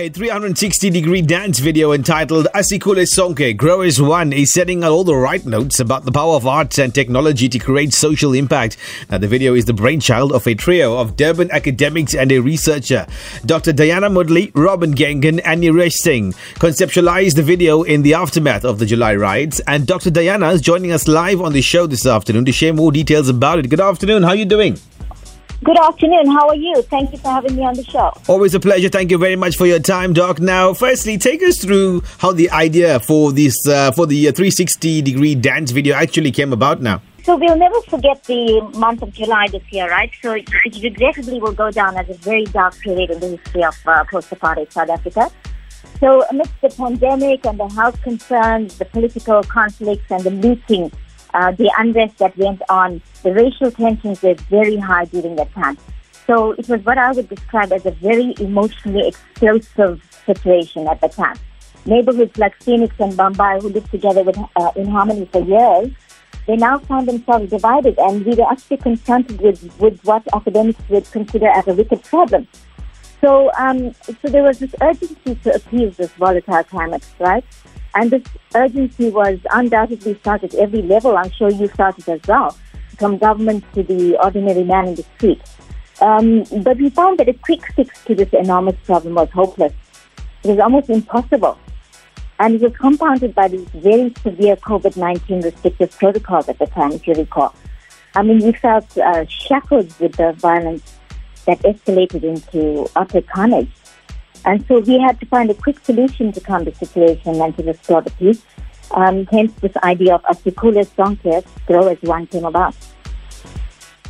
A 360 degree dance video entitled Asikhule Sonke Grow as One is setting all the right notes about the power of arts and technology to create social impact. Now, the video is the brainchild of a trio of Durban academics and a researcher. Dr. Dianna Moodley, Robin Gengan, and Niresh Singh conceptualized the video in the aftermath of the July riots. And Dr. Dianna is joining us live on the show this afternoon to share more details about it. Good afternoon. How are you doing? Good afternoon. How are you? Thank you for having me on the show. Always a pleasure. Thank you very much for your time, Doc. Now, firstly, take us through how the idea for this uh, for the 360 degree dance video actually came about. Now. So we'll never forget the month of July this year, right? So it regrettably will go down as a very dark period in the history of uh, post-apartheid South Africa. So amidst the pandemic and the health concerns, the political conflicts and the looting uh, the unrest that went on, the racial tensions were very high during that time. So it was what I would describe as a very emotionally explosive situation at the time. Neighborhoods like Phoenix and Bombay, who lived together with, uh, in harmony for years, they now found themselves divided, and we were actually confronted with, with what academics would consider as a wicked problem. So, um, so there was this urgency to appease this volatile climate, right? And this urgency was undoubtedly felt at every level. I'm sure you felt it as well, from government to the ordinary man in the street. Um, but we found that a quick fix to this enormous problem was hopeless. It was almost impossible. And it was compounded by these very severe COVID 19 restrictive protocols at the time, if you recall. I mean, we felt uh, shackled with the violence that escalated into utter carnage. And so we had to find a quick solution to calm the situation and to restore the peace. Um, hence, this idea of Asikhule Sonke, grow as one came about.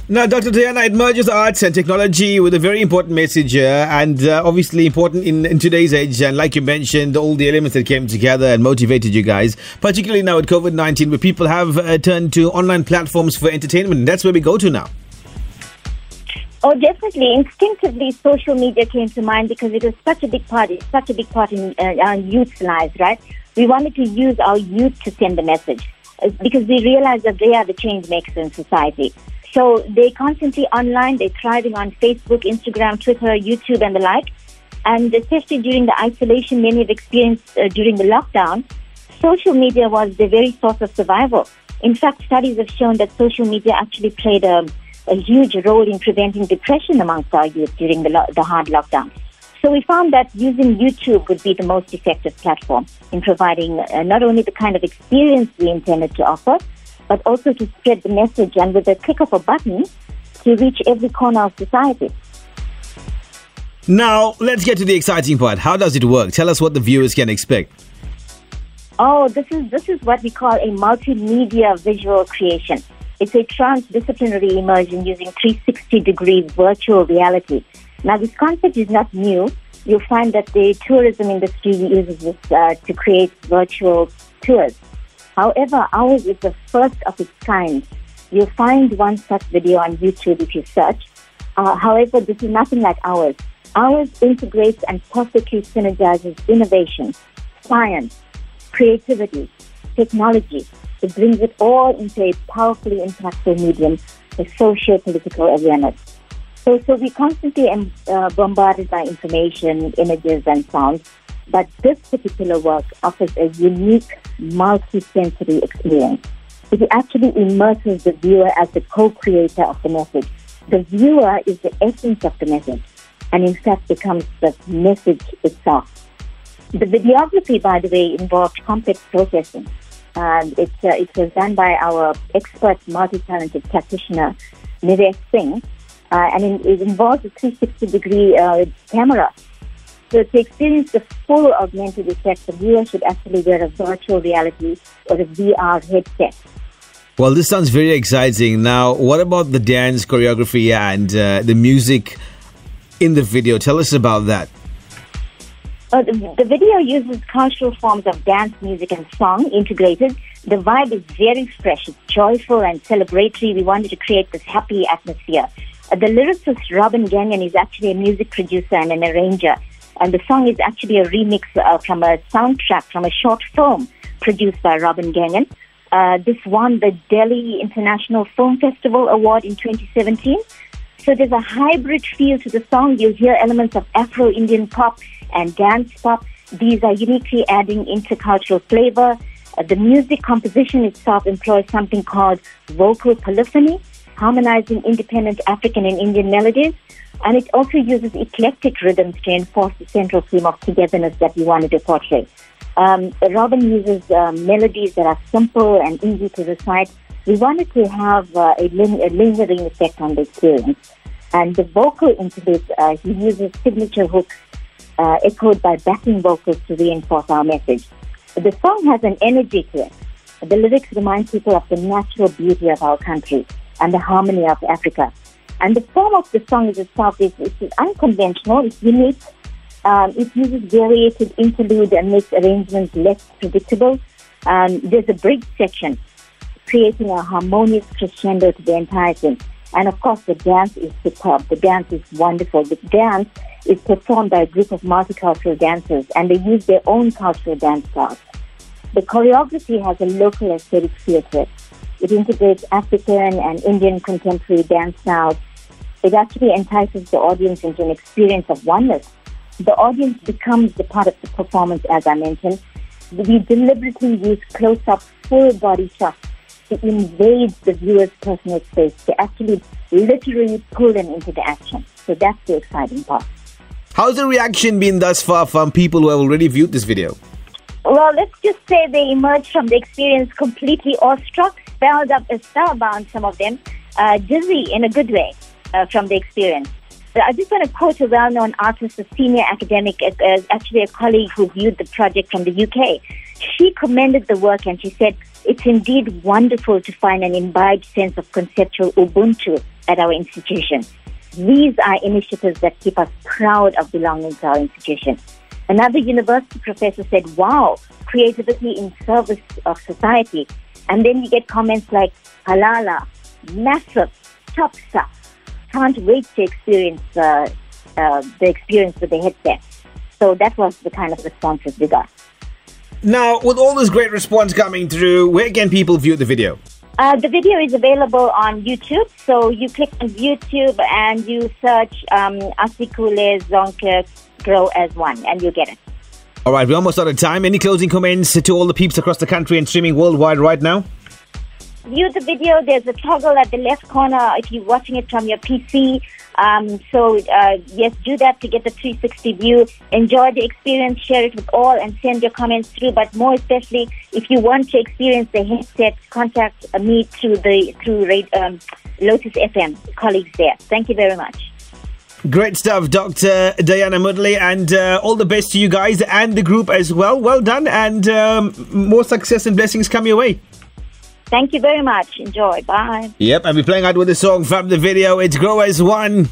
Now, Dr. Dianna, it merges arts and technology with a very important message here, and uh, obviously important in, in, today's age. And like you mentioned, all the elements that came together and motivated you guys, particularly now with COVID 19, where people have uh, turned to online platforms for entertainment. And that's where we go to now. Oh, definitely. Instinctively, social media came to mind because it was such a big part, such a big part in uh, our youth's lives, right? We wanted to use our youth to send the message uh, because we realized that they are the change makers in society. So they're constantly online, they're thriving on Facebook, Instagram, Twitter, YouTube, and the like. And especially during the isolation many have experienced uh, during the lockdown, social media was the very source of survival. In fact, studies have shown that social media actually played a a huge role in preventing depression amongst our youth during the, lo- the hard lockdown. So we found that using YouTube would be the most effective platform in providing uh, not only the kind of experience we intended to offer, but also to spread the message and with a click of a button to reach every corner of society. Now, let's get to the exciting part. How does it work? Tell us what the viewers can expect. Oh, this is this is what we call a multimedia visual creation. It's a transdisciplinary immersion using 360 degree virtual reality. Now, this concept is not new. You'll find that the tourism industry uses this uh, to create virtual tours. However, ours is the first of its kind. You'll find one such video on YouTube if you search. Uh, however, this is nothing like ours. Ours integrates and perfectly synergizes innovation, science, creativity, technology, it brings it all into a powerfully impactful medium, a socio-political awareness. So, so we constantly am uh, bombarded by information, images, and sounds. But this particular work offers a unique, multi-sensory experience. It actually immerses the viewer as the co-creator of the message. The viewer is the essence of the message, and in fact becomes the message itself. The videography, by the way, involved complex processing. Um, it, uh, it was done by our expert, multi-talented practitioner, Niresh Singh, uh, and it, involves a 360 degree uh, camera. So to experience the full augmented effect, the viewer should actually wear a virtual reality or a VR headset. Well, this sounds very exciting. Now, what about the dance choreography and uh, the music in the video? Tell us about that. Uh, the, the, video uses cultural forms of dance, music, and song integrated. The vibe is very fresh. It's joyful and celebratory. We wanted to create this happy atmosphere. Uh, the lyricist Robin Gengan is actually a music producer and an arranger. And the song is actually a remix uh, from a soundtrack from a short film produced by Robin Gengan. Uh, this won the Delhi International Film Festival Award in 2017. So there's a hybrid feel to the song. You'll hear elements of Afro-Indian pop, and dance pop. These are uniquely adding intercultural flavor. Uh, the music composition itself employs something called vocal polyphony, harmonizing independent African and Indian melodies. And it also uses eclectic rhythms to enforce the central theme of togetherness that we wanted to portray. Um, Robin uses um, melodies that are simple and easy to recite. We wanted to have uh, a, ling- a lingering effect on the experience. And the vocal this, uh, he uses signature hooks uh, echoed by backing vocals to reinforce our message. The song has an energy to it. The lyrics remind people of the natural beauty of our country and the harmony of Africa. And the form of the song itself is, is unconventional, it's unique. Um, it uses variated interlude and makes arrangements less predictable. Um, there's a bridge section creating a harmonious crescendo to the entire thing. And of course, the dance is superb. The dance is wonderful. The dance is performed by a group of multicultural dancers, and they use their own cultural dance styles. The choreography has a local aesthetic feel to it. It integrates African and Indian contemporary dance styles. It actually entices the audience into an experience of oneness. The audience becomes the part of the performance, as I mentioned. We deliberately use close-up, full-body shots to invade the viewer's personal space, to actually literally pull them into the action. So that's the exciting part. How's the reaction been thus far from people who have already viewed this video? Well, let's just say they emerged from the experience completely awestruck, spelled up, spellbound, some of them, uh, dizzy in a good way uh, from the experience. I just want to quote a well-known artist, a senior academic, uh, actually a colleague who viewed the project from the UK. She commended the work and she said, it's indeed wonderful to find an imbibed sense of conceptual Ubuntu at our institution. These are initiatives that keep us proud of belonging to our institution. Another university professor said, wow, creativity in service of society. And then you get comments like, halala, massive, top stuff. Can't wait to experience uh, uh, the experience with the headset. So that was the kind of responses we got. Now, with all this great response coming through, where can people view the video? Uh, the video is available on YouTube. So you click on YouTube and you search um, Asikhule Sonke Grow as One, and you get it. All right, we're almost out of time. Any closing comments to all the peeps across the country and streaming worldwide right now? View the video. There's a toggle at the left corner if you're watching it from your PC. Um, so, uh, yes, do that to get the 360 view. Enjoy the experience, share it with all, and send your comments through. But more especially, if you want to experience the headset, contact me through the through um, Lotus FM colleagues there. Thank you very much. Great stuff, Dr. Dianna Moodley, and uh, all the best to you guys and the group as well. Well done, and um, more success and blessings come your way. Thank you very much. Enjoy. Bye. Yep, I'll be playing out with the song from the video. It's Grow as One.